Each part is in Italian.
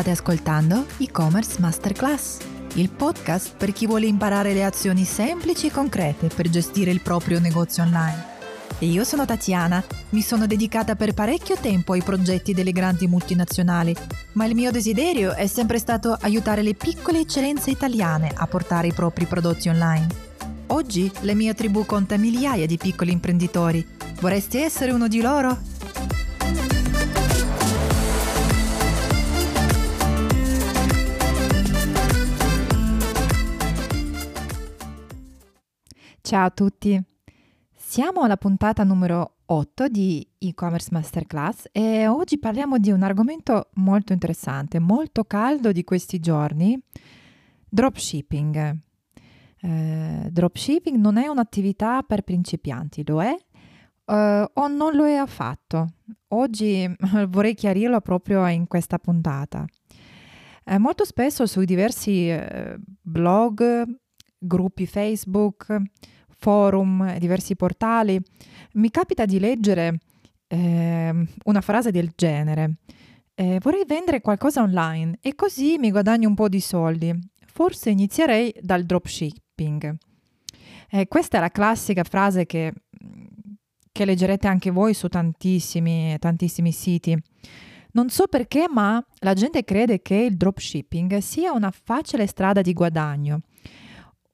State ascoltando e-commerce masterclass, il podcast per chi vuole imparare le azioni semplici e concrete per gestire il proprio negozio online. E io sono Tatiana, mi sono dedicata per parecchio tempo ai progetti delle grandi multinazionali, ma il mio desiderio è sempre stato aiutare le piccole eccellenze italiane a portare i propri prodotti online. Oggi la mia tribù conta migliaia di piccoli imprenditori. Vorresti essere uno di loro? Ciao a tutti, siamo alla puntata numero 8 di e-commerce masterclass e oggi parliamo di un argomento molto interessante, molto caldo di questi giorni, dropshipping. Eh, dropshipping non è un'attività per principianti, lo è eh, o non lo è affatto. Oggi vorrei chiarirlo proprio in questa puntata. Eh, molto spesso sui diversi eh, blog, gruppi Facebook, forum, diversi portali, mi capita di leggere eh, una frase del genere. Eh, vorrei vendere qualcosa online e così mi guadagno un po' di soldi. Forse inizierei dal dropshipping. Eh, questa è la classica frase che, che leggerete anche voi su tantissimi, tantissimi siti. Non so perché, ma la gente crede che il dropshipping sia una facile strada di guadagno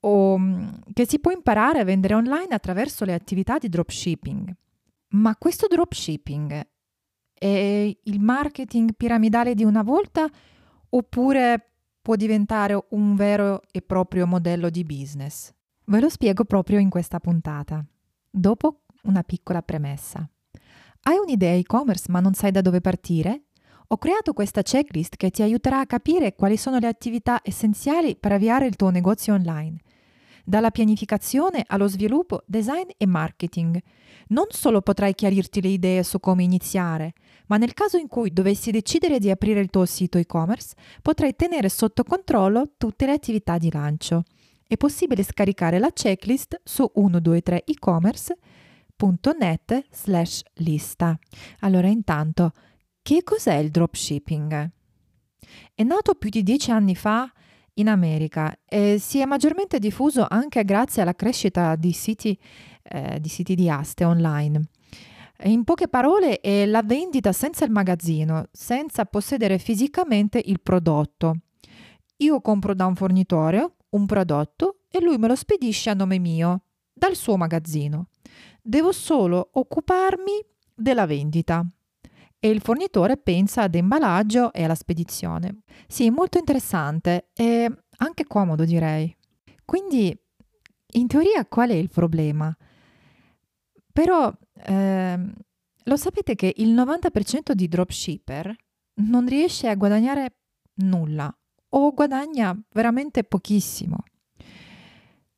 o mm, che si può imparare a vendere online attraverso le attività di dropshipping. Ma questo dropshipping è il marketing piramidale di una volta oppure può diventare un vero e proprio modello di business? Ve lo spiego proprio in questa puntata, dopo una piccola premessa. Hai un'idea e-commerce ma non sai da dove partire? Ho creato questa checklist che ti aiuterà a capire quali sono le attività essenziali per avviare il tuo negozio online dalla pianificazione allo sviluppo, design e marketing. Non solo potrai chiarirti le idee su come iniziare, ma nel caso in cui dovessi decidere di aprire il tuo sito e-commerce, potrai tenere sotto controllo tutte le attività di lancio. È possibile scaricare la checklist su 123ecommerce.net slash lista. Allora intanto, che cos'è il dropshipping? È nato più di dieci anni fa in America e si è maggiormente diffuso anche grazie alla crescita di siti, eh, di, siti di aste online. In poche parole è la vendita senza il magazzino, senza possedere fisicamente il prodotto. Io compro da un fornitore un prodotto e lui me lo spedisce a nome mio, dal suo magazzino. Devo solo occuparmi della vendita e il fornitore pensa ad imballaggio e alla spedizione. Sì, molto interessante e anche comodo direi. Quindi, in teoria, qual è il problema? Però ehm, lo sapete che il 90% di dropshipper non riesce a guadagnare nulla o guadagna veramente pochissimo.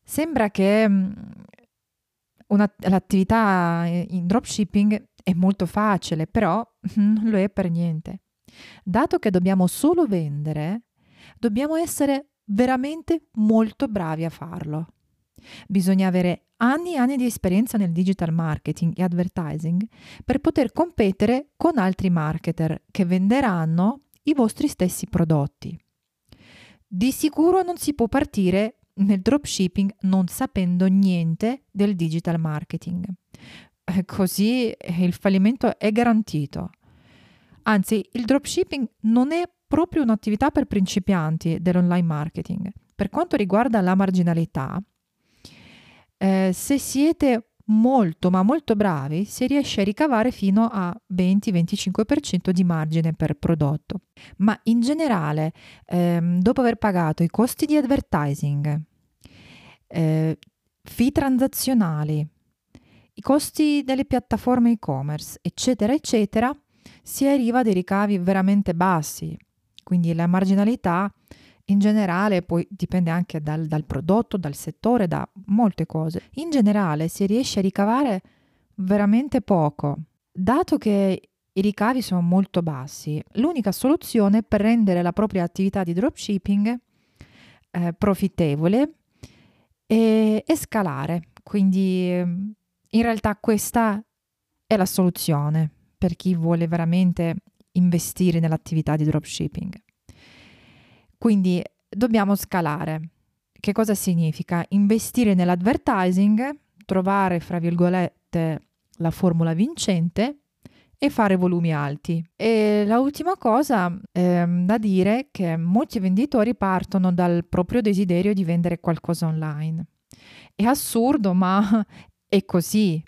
Sembra che mm, una, l'attività in dropshipping è molto facile, però non lo è per niente. Dato che dobbiamo solo vendere, dobbiamo essere veramente molto bravi a farlo. Bisogna avere anni e anni di esperienza nel digital marketing e advertising per poter competere con altri marketer che venderanno i vostri stessi prodotti. Di sicuro non si può partire nel dropshipping non sapendo niente del digital marketing. Eh, così eh, il fallimento è garantito. Anzi, il dropshipping non è proprio un'attività per principianti dell'online marketing. Per quanto riguarda la marginalità, eh, se siete molto ma molto bravi, si riesce a ricavare fino a 20-25% di margine per prodotto. Ma in generale, ehm, dopo aver pagato i costi di advertising, eh, fee transazionali, i costi delle piattaforme e-commerce, eccetera, eccetera, si arriva a dei ricavi veramente bassi. Quindi la marginalità in generale poi dipende anche dal, dal, prodotto, dal settore, da molte cose. In generale si riesce a ricavare veramente poco. Dato che i ricavi sono molto bassi, l'unica soluzione per rendere la propria attività di dropshipping eh, profittevole è, è scalare. Quindi in realtà questa è la soluzione per chi vuole veramente investire nell'attività di dropshipping. Quindi dobbiamo scalare. Che cosa significa? Investire nell'advertising, trovare, fra virgolette, la formula vincente e fare volumi alti. E l'ultima cosa eh, da dire è che molti venditori partono dal proprio desiderio di vendere qualcosa online. È assurdo, ma è così,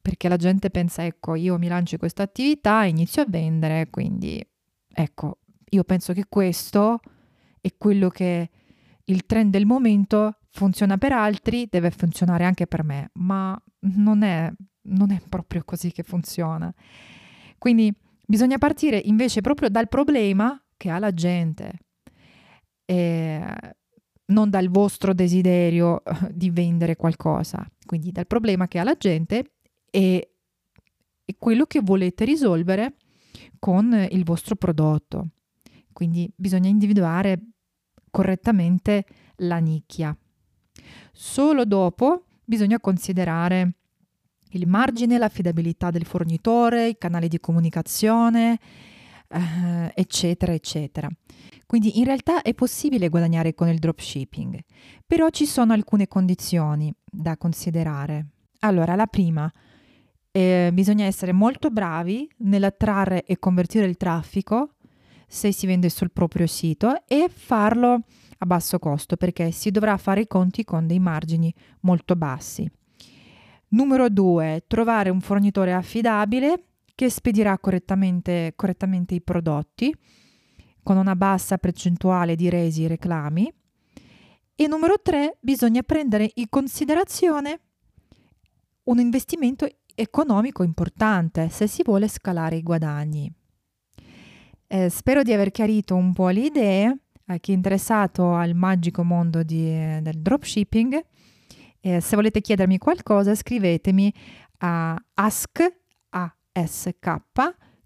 perché la gente pensa, ecco, io mi lancio in questa attività, inizio a vendere, quindi ecco, io penso che questo è quello che il trend del momento funziona per altri, deve funzionare anche per me, ma non è, non è proprio così che funziona. Quindi bisogna partire invece proprio dal problema che ha la gente, e non dal vostro desiderio di vendere qualcosa, quindi dal problema che ha la gente e, e quello che volete risolvere con il vostro prodotto. Quindi bisogna individuare correttamente la nicchia. Solo dopo bisogna considerare il margine, l'affidabilità del fornitore, i canali di comunicazione, eh, eccetera, eccetera. Quindi in realtà è possibile guadagnare con il dropshipping, però ci sono alcune condizioni da considerare. Allora, la prima, eh, bisogna essere molto bravi nell'attrarre e convertire il traffico se si vende sul proprio sito e farlo a basso costo perché si dovrà fare i conti con dei margini molto bassi. Numero due, trovare un fornitore affidabile che spedirà correttamente, correttamente i prodotti con una bassa percentuale di resi e reclami. E numero tre, bisogna prendere in considerazione un investimento economico importante se si vuole scalare i guadagni. Eh, spero di aver chiarito un po' le idee a chi è interessato al magico mondo di, del dropshipping. Eh, se volete chiedermi qualcosa, scrivetemi a ask, ask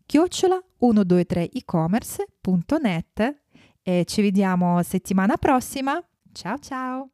chiocciola 123ecommerce.net e ci vediamo settimana prossima. Ciao ciao!